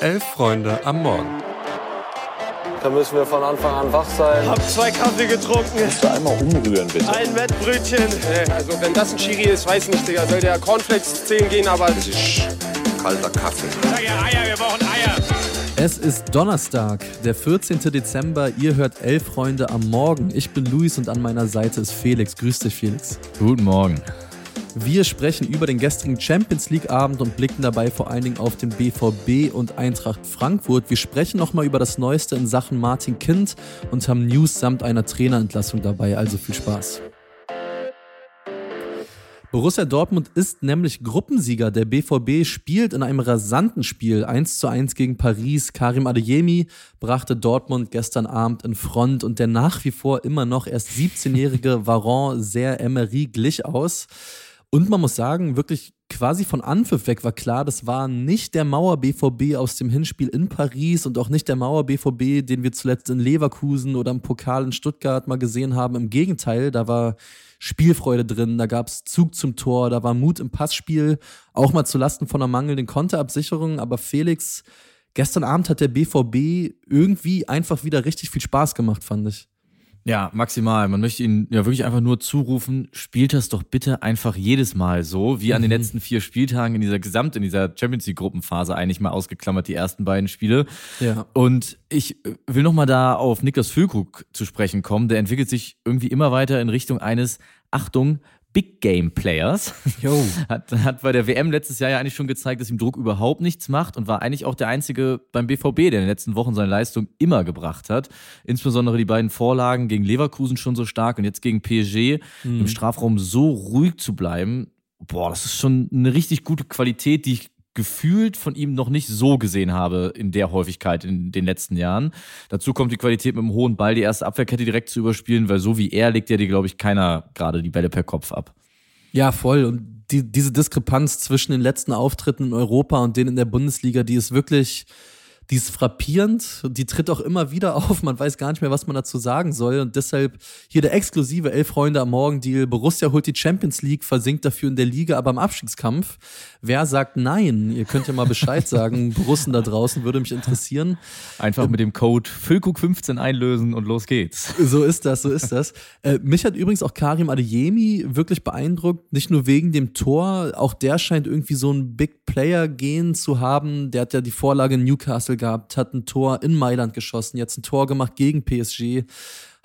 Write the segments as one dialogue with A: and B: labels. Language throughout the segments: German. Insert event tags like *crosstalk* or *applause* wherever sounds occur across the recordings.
A: Elf Freunde am Morgen.
B: Da müssen wir von Anfang an wach sein.
C: Hab zwei Kaffee getrunken.
D: Kannst du einmal umrühren, bitte?
C: Ein Wettbrötchen. Also wenn das ein Chiri ist, weiß nicht, Digga. Soll der Cornflakes 10 gehen, aber...
E: Das ist kalter Kaffee.
C: Sag ja Eier, wir brauchen Eier.
F: Es ist Donnerstag, der 14. Dezember. Ihr hört Elf Freunde am Morgen. Ich bin Luis und an meiner Seite ist Felix. Grüß dich, Felix.
G: Guten Morgen.
F: Wir sprechen über den gestrigen Champions League Abend und blicken dabei vor allen Dingen auf den BVB und Eintracht Frankfurt. Wir sprechen nochmal über das Neueste in Sachen Martin Kind und haben News samt einer Trainerentlassung dabei. Also viel Spaß. Borussia Dortmund ist nämlich Gruppensieger. Der BVB spielt in einem rasanten Spiel 1 zu 1 gegen Paris. Karim Adeyemi brachte Dortmund gestern Abend in Front und der nach wie vor immer noch erst 17-jährige Varon sehr Emery glich aus. Und man muss sagen, wirklich quasi von Anpfiff weg war klar, das war nicht der Mauer-BVB aus dem Hinspiel in Paris und auch nicht der Mauer-BVB, den wir zuletzt in Leverkusen oder im Pokal in Stuttgart mal gesehen haben. Im Gegenteil, da war Spielfreude drin, da gab es Zug zum Tor, da war Mut im Passspiel, auch mal zulasten von einer mangelnden Konterabsicherung. Aber Felix, gestern Abend hat der BVB irgendwie einfach wieder richtig viel Spaß gemacht, fand ich.
G: Ja, maximal. Man möchte ihnen ja wirklich einfach nur zurufen, spielt das doch bitte einfach jedes Mal so, wie an den mhm. letzten vier Spieltagen in dieser Gesamt, in dieser Champions League Gruppenphase eigentlich mal ausgeklammert, die ersten beiden Spiele.
F: Ja.
G: Und ich will nochmal da auf Niklas Füllkrug zu sprechen kommen. Der entwickelt sich irgendwie immer weiter in Richtung eines, Achtung, Big Game Players.
F: Yo. *laughs*
G: Hat, hat bei der WM letztes Jahr ja eigentlich schon gezeigt, dass ihm Druck überhaupt nichts macht und war eigentlich auch der Einzige beim BVB, der in den letzten Wochen seine Leistung immer gebracht hat. Insbesondere die beiden Vorlagen gegen Leverkusen schon so stark und jetzt gegen PSG mhm. im Strafraum so ruhig zu bleiben. Boah, das ist schon eine richtig gute Qualität, die ich gefühlt von ihm noch nicht so gesehen habe in der Häufigkeit in den letzten Jahren. Dazu kommt die Qualität mit dem hohen Ball, die erste Abwehrkette direkt zu überspielen, weil so wie er legt ja dir, glaube ich, keiner gerade die Bälle per Kopf ab.
F: Ja, voll. Und die, diese Diskrepanz zwischen den letzten Auftritten in Europa und denen in der Bundesliga, die ist wirklich die ist frappierend, die tritt auch immer wieder *laughs* auf, man weiß gar nicht mehr, was man dazu sagen soll und deshalb hier der exklusive Elf Freunde am Morgen-Deal, Borussia holt die Champions League, versinkt dafür in der Liga, aber im Abstiegskampf. Wer sagt nein? Ihr könnt ja mal Bescheid *laughs* sagen, Borussen da draußen, würde mich interessieren.
G: Einfach mit dem Code Füllkuck15 einlösen und los geht's.
F: So ist das, so ist das. Äh, mich hat übrigens auch Karim Adeyemi wirklich beeindruckt, nicht nur wegen dem Tor, auch der scheint irgendwie so ein Big Player gehen zu haben, der hat ja die Vorlage in Newcastle gehabt, hat ein Tor in Mailand geschossen, jetzt ein Tor gemacht gegen PSG.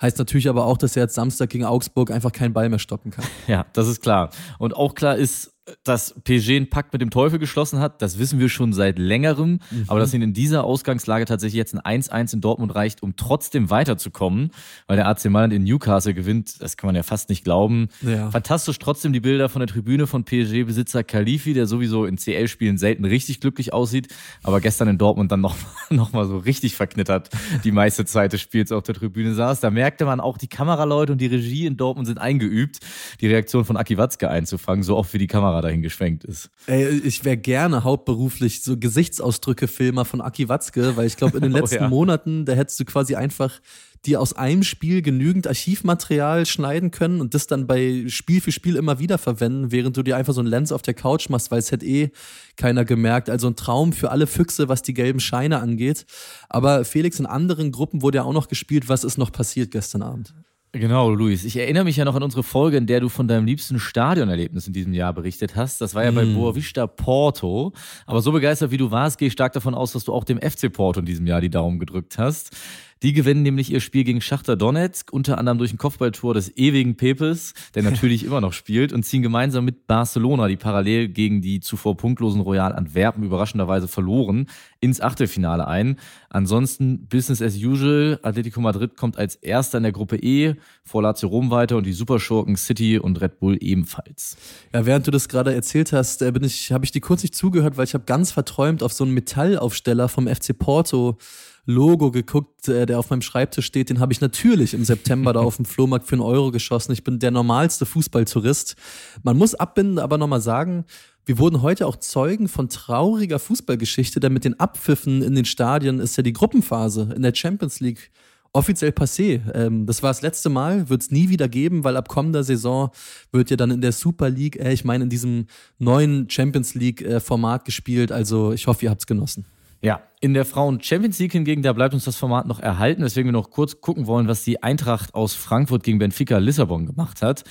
F: Heißt natürlich aber auch, dass er jetzt Samstag gegen Augsburg einfach keinen Ball mehr stoppen kann. *laughs*
G: Ja, das ist klar. Und auch klar ist, dass PSG einen Pakt mit dem Teufel geschlossen hat, das wissen wir schon seit längerem. Mhm. Aber dass ihnen in dieser Ausgangslage tatsächlich jetzt ein 1-1 in Dortmund reicht, um trotzdem weiterzukommen, weil der AC Mailand in Newcastle gewinnt, das kann man ja fast nicht glauben.
F: Ja.
G: Fantastisch trotzdem die Bilder von der Tribüne von PSG-Besitzer Khalifi, der sowieso in CL-Spielen selten richtig glücklich aussieht, aber gestern in Dortmund dann noch, *laughs* noch mal so richtig verknittert die meiste Zeit des Spiels auf der Tribüne saß. Da merkte man auch, die Kameraleute und die Regie in Dortmund sind eingeübt, die Reaktion von Aki Watzke einzufangen, so oft wie die Kamera Dahin geschwenkt ist.
F: Ey, ich wäre gerne hauptberuflich so Gesichtsausdrücke-Filmer von Aki Watzke, weil ich glaube, in den *laughs* letzten oh, ja. Monaten, da hättest du quasi einfach dir aus einem Spiel genügend Archivmaterial schneiden können und das dann bei Spiel für Spiel immer wieder verwenden, während du dir einfach so ein Lens auf der Couch machst, weil es hätte eh keiner gemerkt. Also ein Traum für alle Füchse, was die gelben Scheine angeht. Aber Felix, in anderen Gruppen wurde ja auch noch gespielt. Was ist noch passiert gestern Abend?
G: Genau, Luis. Ich erinnere mich ja noch an unsere Folge, in der du von deinem liebsten Stadionerlebnis in diesem Jahr berichtet hast. Das war ja mm. bei Boavista Porto. Aber so begeistert wie du warst, gehe ich stark davon aus, dass du auch dem FC Porto in diesem Jahr die Daumen gedrückt hast. Die gewinnen nämlich ihr Spiel gegen Schachter Donetsk, unter anderem durch ein Kopfballtor des ewigen Pepes, der natürlich *laughs* immer noch spielt, und ziehen gemeinsam mit Barcelona, die parallel gegen die zuvor punktlosen Royal Antwerpen überraschenderweise verloren, ins Achtelfinale ein. Ansonsten Business as usual. Atletico Madrid kommt als erster in der Gruppe E, vor Lazio Rom weiter und die Superschurken City und Red Bull ebenfalls.
F: Ja, während du das gerade erzählt hast, äh, bin ich, habe ich dir kurz nicht zugehört, weil ich habe ganz verträumt auf so einen Metallaufsteller vom FC Porto Logo geguckt, äh, der auf meinem Schreibtisch steht. Den habe ich natürlich im September da *laughs* auf dem Flohmarkt für einen Euro geschossen. Ich bin der normalste Fußballtourist. Man muss abbinden, aber nochmal sagen, wir wurden heute auch Zeugen von trauriger Fußballgeschichte, denn mit den Abpfiffen in den Stadien ist ja die Gruppenphase in der Champions League offiziell passé. Ähm, das war das letzte Mal, wird es nie wieder geben, weil ab kommender Saison wird ja dann in der Super League, äh, ich meine in diesem neuen Champions League äh, Format gespielt. Also ich hoffe, ihr habt es genossen.
G: Ja, in der Frauen Champions League hingegen, da bleibt uns das Format noch erhalten, weswegen wir noch kurz gucken wollen, was die Eintracht aus Frankfurt gegen Benfica Lissabon gemacht hat.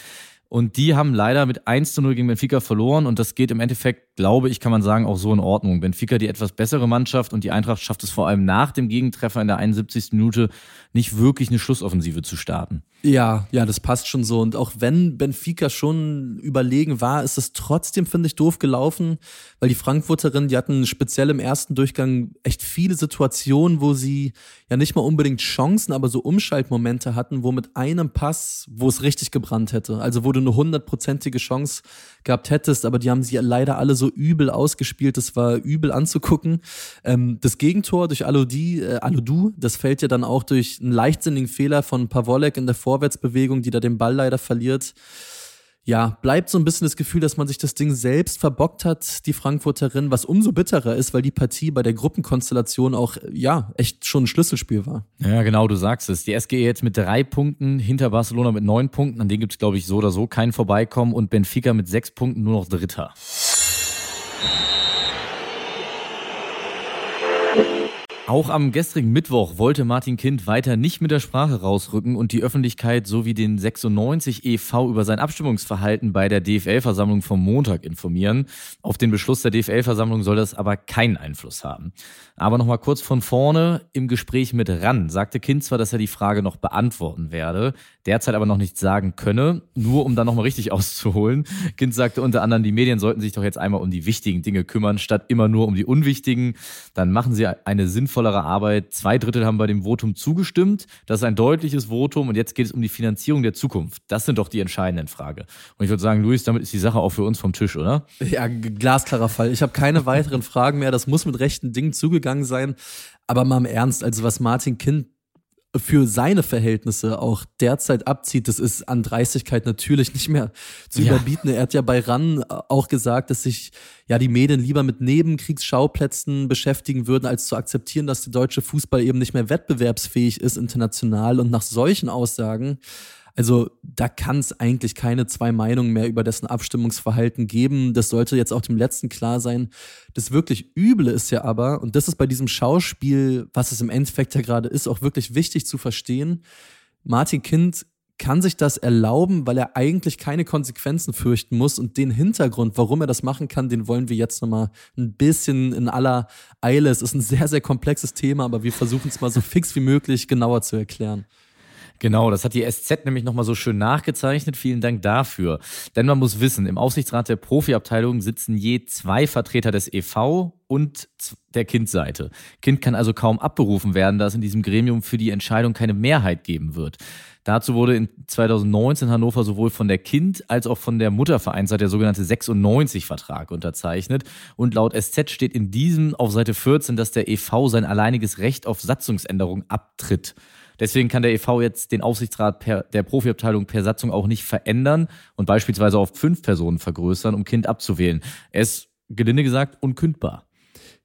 G: Und die haben leider mit 1 zu 0 gegen Benfica verloren. Und das geht im Endeffekt, glaube ich, kann man sagen, auch so in Ordnung. Benfica die etwas bessere Mannschaft und die Eintracht schafft es vor allem nach dem Gegentreffer in der 71. Minute nicht wirklich eine Schlussoffensive zu starten.
F: Ja, ja, das passt schon so. Und auch wenn Benfica schon überlegen war, ist es trotzdem, finde ich, doof gelaufen, weil die Frankfurterinnen, die hatten speziell im ersten Durchgang echt viele Situationen, wo sie ja nicht mal unbedingt Chancen, aber so Umschaltmomente hatten, wo mit einem Pass, wo es richtig gebrannt hätte. Also wo du eine hundertprozentige Chance gehabt hättest, aber die haben sie leider alle so übel ausgespielt, das war übel anzugucken. Ähm, das Gegentor durch Alodi, äh, Aludu, das fällt ja dann auch durch einen leichtsinnigen Fehler von Pavolek in der Vorwärtsbewegung, die da den Ball leider verliert ja, bleibt so ein bisschen das Gefühl, dass man sich das Ding selbst verbockt hat, die Frankfurterin, was umso bitterer ist, weil die Partie bei der Gruppenkonstellation auch, ja, echt schon ein Schlüsselspiel war.
G: Ja, genau, du sagst es. Die SGE jetzt mit drei Punkten, hinter Barcelona mit neun Punkten, an denen gibt es, glaube ich, so oder so kein Vorbeikommen und Benfica mit sechs Punkten nur noch Dritter. Auch am gestrigen Mittwoch wollte Martin Kind weiter nicht mit der Sprache rausrücken und die Öffentlichkeit sowie den 96 e.V. über sein Abstimmungsverhalten bei der DFL-Versammlung vom Montag informieren. Auf den Beschluss der DFL-Versammlung soll das aber keinen Einfluss haben. Aber nochmal kurz von vorne im Gespräch mit RAN sagte Kind zwar, dass er die Frage noch beantworten werde, derzeit aber noch nichts sagen könne, nur um dann nochmal richtig *laughs* auszuholen. Kind sagte unter anderem, die Medien sollten sich doch jetzt einmal um die wichtigen Dinge kümmern, statt immer nur um die unwichtigen. Dann machen sie eine sinnvolle sinnvollerer Arbeit. Zwei Drittel haben bei dem Votum zugestimmt. Das ist ein deutliches Votum und jetzt geht es um die Finanzierung der Zukunft. Das sind doch die entscheidenden Fragen. Und ich würde sagen, Luis, damit ist die Sache auch für uns vom Tisch, oder?
F: Ja, glasklarer Fall. Ich habe keine weiteren Fragen mehr. Das muss mit rechten Dingen zugegangen sein. Aber mal im Ernst, also was Martin Kind für seine Verhältnisse auch derzeit abzieht, das ist an Dreistigkeit natürlich nicht mehr zu ja. überbieten. Er hat ja bei RAN auch gesagt, dass sich ja die Medien lieber mit Nebenkriegsschauplätzen beschäftigen würden, als zu akzeptieren, dass der deutsche Fußball eben nicht mehr wettbewerbsfähig ist international. Und nach solchen Aussagen also da kann es eigentlich keine zwei Meinungen mehr über dessen Abstimmungsverhalten geben. Das sollte jetzt auch dem Letzten klar sein. Das wirklich Üble ist ja aber, und das ist bei diesem Schauspiel, was es im Endeffekt ja gerade ist, auch wirklich wichtig zu verstehen. Martin Kind kann sich das erlauben, weil er eigentlich keine Konsequenzen fürchten muss. Und den Hintergrund, warum er das machen kann, den wollen wir jetzt nochmal ein bisschen in aller Eile. Es ist ein sehr, sehr komplexes Thema, aber wir versuchen es mal so fix wie möglich genauer zu erklären.
G: Genau, das hat die SZ nämlich nochmal so schön nachgezeichnet. Vielen Dank dafür. Denn man muss wissen, im Aufsichtsrat der Profiabteilung sitzen je zwei Vertreter des EV und der Kindseite. Kind kann also kaum abberufen werden, da es in diesem Gremium für die Entscheidung keine Mehrheit geben wird. Dazu wurde in 2019 in Hannover sowohl von der Kind als auch von der Muttervereinsseite der sogenannte 96-Vertrag unterzeichnet. Und laut SZ steht in diesem auf Seite 14, dass der EV sein alleiniges Recht auf Satzungsänderung abtritt. Deswegen kann der EV jetzt den Aufsichtsrat per, der Profiabteilung per Satzung auch nicht verändern und beispielsweise auf fünf Personen vergrößern, um Kind abzuwählen. Es, gelinde gesagt, unkündbar.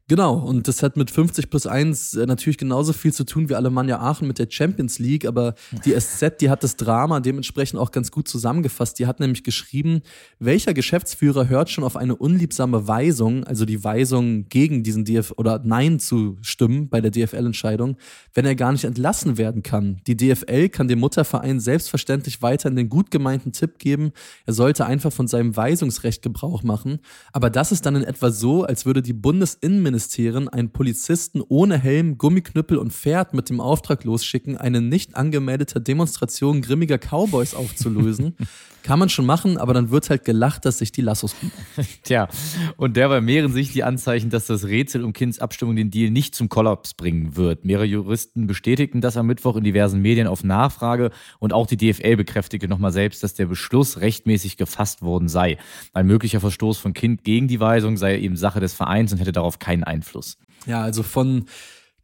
F: Genau, und das hat mit 50 plus 1 äh, natürlich genauso viel zu tun wie Alemannia Aachen mit der Champions League, aber die *laughs* SZ, die hat das Drama dementsprechend auch ganz gut zusammengefasst. Die hat nämlich geschrieben, welcher Geschäftsführer hört schon auf eine unliebsame Weisung, also die Weisung gegen diesen DF oder Nein zu stimmen bei der DFL-Entscheidung, wenn er gar nicht entlassen werden kann. Die DFL kann dem Mutterverein selbstverständlich weiterhin den gut gemeinten Tipp geben, er sollte einfach von seinem Weisungsrecht Gebrauch machen, aber das ist dann in etwa so, als würde die Bundesinnenministerin Innenministerien einen Polizisten ohne Helm, Gummiknüppel und Pferd mit dem Auftrag losschicken, eine nicht angemeldete Demonstration grimmiger Cowboys aufzulösen. *laughs* Kann man schon machen, aber dann wird halt gelacht, dass sich die Lassos bieten. *laughs*
G: Tja, und derweil mehren sich die Anzeichen, dass das Rätsel um Kinds Abstimmung den Deal nicht zum Kollaps bringen wird. Mehrere Juristen bestätigten das am Mittwoch in diversen Medien auf Nachfrage und auch die DFL bekräftigte nochmal selbst, dass der Beschluss rechtmäßig gefasst worden sei. Ein möglicher Verstoß von Kind gegen die Weisung sei eben Sache des Vereins und hätte darauf keinen Einfluss.
F: Ja, also von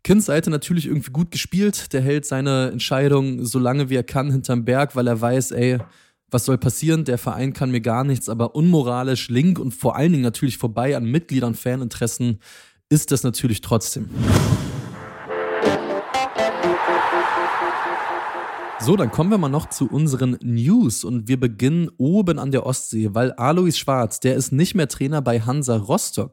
F: Kinds Seite natürlich irgendwie gut gespielt. Der hält seine Entscheidung so lange wie er kann hinterm Berg, weil er weiß, ey, was soll passieren? Der Verein kann mir gar nichts, aber unmoralisch, link und vor allen Dingen natürlich vorbei an Mitgliedern, Faninteressen ist das natürlich trotzdem. So, dann kommen wir mal noch zu unseren News und wir beginnen oben an der Ostsee, weil Alois Schwarz, der ist nicht mehr Trainer bei Hansa Rostock.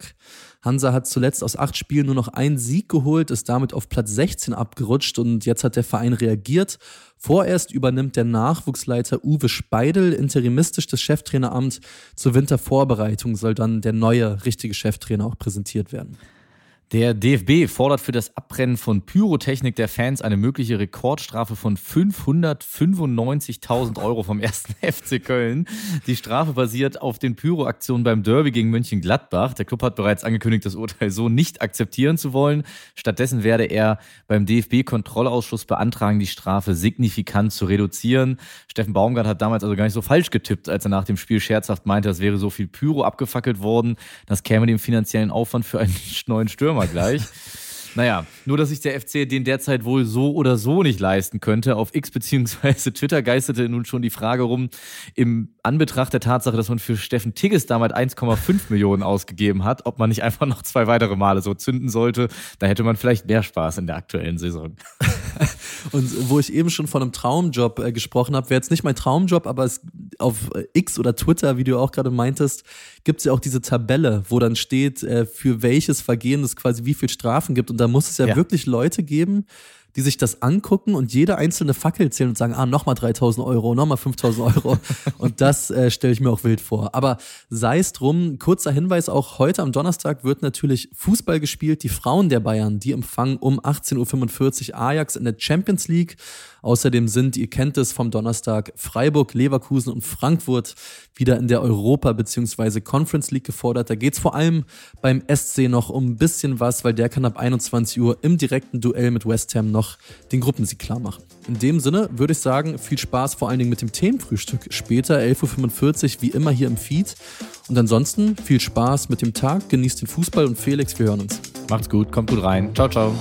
F: Hansa hat zuletzt aus acht Spielen nur noch einen Sieg geholt, ist damit auf Platz 16 abgerutscht und jetzt hat der Verein reagiert. Vorerst übernimmt der Nachwuchsleiter Uwe Speidel interimistisch das Cheftraineramt. Zur Wintervorbereitung soll dann der neue richtige Cheftrainer auch präsentiert werden.
G: Der DFB fordert für das Abbrennen von Pyrotechnik der Fans eine mögliche Rekordstrafe von 595.000 Euro vom ersten *laughs* FC Köln. Die Strafe basiert auf den Pyroaktionen beim Derby gegen Mönchengladbach. Der Club hat bereits angekündigt, das Urteil so nicht akzeptieren zu wollen. Stattdessen werde er beim DFB-Kontrollausschuss beantragen, die Strafe signifikant zu reduzieren. Steffen Baumgart hat damals also gar nicht so falsch getippt, als er nach dem Spiel scherzhaft meinte, es wäre so viel Pyro abgefackelt worden. Das käme dem finanziellen Aufwand für einen *laughs* neuen Stürmer wir gleich. Naja, nur dass sich der FC den derzeit wohl so oder so nicht leisten könnte. Auf X bzw. Twitter geisterte nun schon die Frage rum, im Anbetracht der Tatsache, dass man für Steffen Tigges damals 1,5 Millionen ausgegeben hat, ob man nicht einfach noch zwei weitere Male so zünden sollte. Da hätte man vielleicht mehr Spaß in der aktuellen Saison. *laughs*
F: Und wo ich eben schon von einem Traumjob äh, gesprochen habe, wäre jetzt nicht mein Traumjob, aber es, auf äh, X oder Twitter, wie du auch gerade meintest, gibt es ja auch diese Tabelle, wo dann steht, äh, für welches Vergehen es quasi wie viel Strafen gibt. Und da muss es ja, ja. wirklich Leute geben, die sich das angucken und jede einzelne Fackel zählen und sagen, ah, nochmal 3000 Euro, nochmal 5000 Euro. *laughs* und das äh, stelle ich mir auch wild vor. Aber sei es drum, kurzer Hinweis, auch heute am Donnerstag wird natürlich Fußball gespielt. Die Frauen der Bayern, die empfangen um 18.45 Uhr Ajax in der Champions League. Außerdem sind, ihr kennt es vom Donnerstag, Freiburg, Leverkusen und Frankfurt wieder in der Europa- bzw. Conference League gefordert. Da geht es vor allem beim SC noch um ein bisschen was, weil der kann ab 21 Uhr im direkten Duell mit West Ham noch den Gruppensieg klar machen. In dem Sinne würde ich sagen, viel Spaß vor allen Dingen mit dem Themenfrühstück später, 11.45 Uhr, wie immer hier im Feed. Und ansonsten viel Spaß mit dem Tag, genießt den Fußball und Felix, wir hören uns.
G: Macht's gut, kommt gut rein. Ciao, ciao.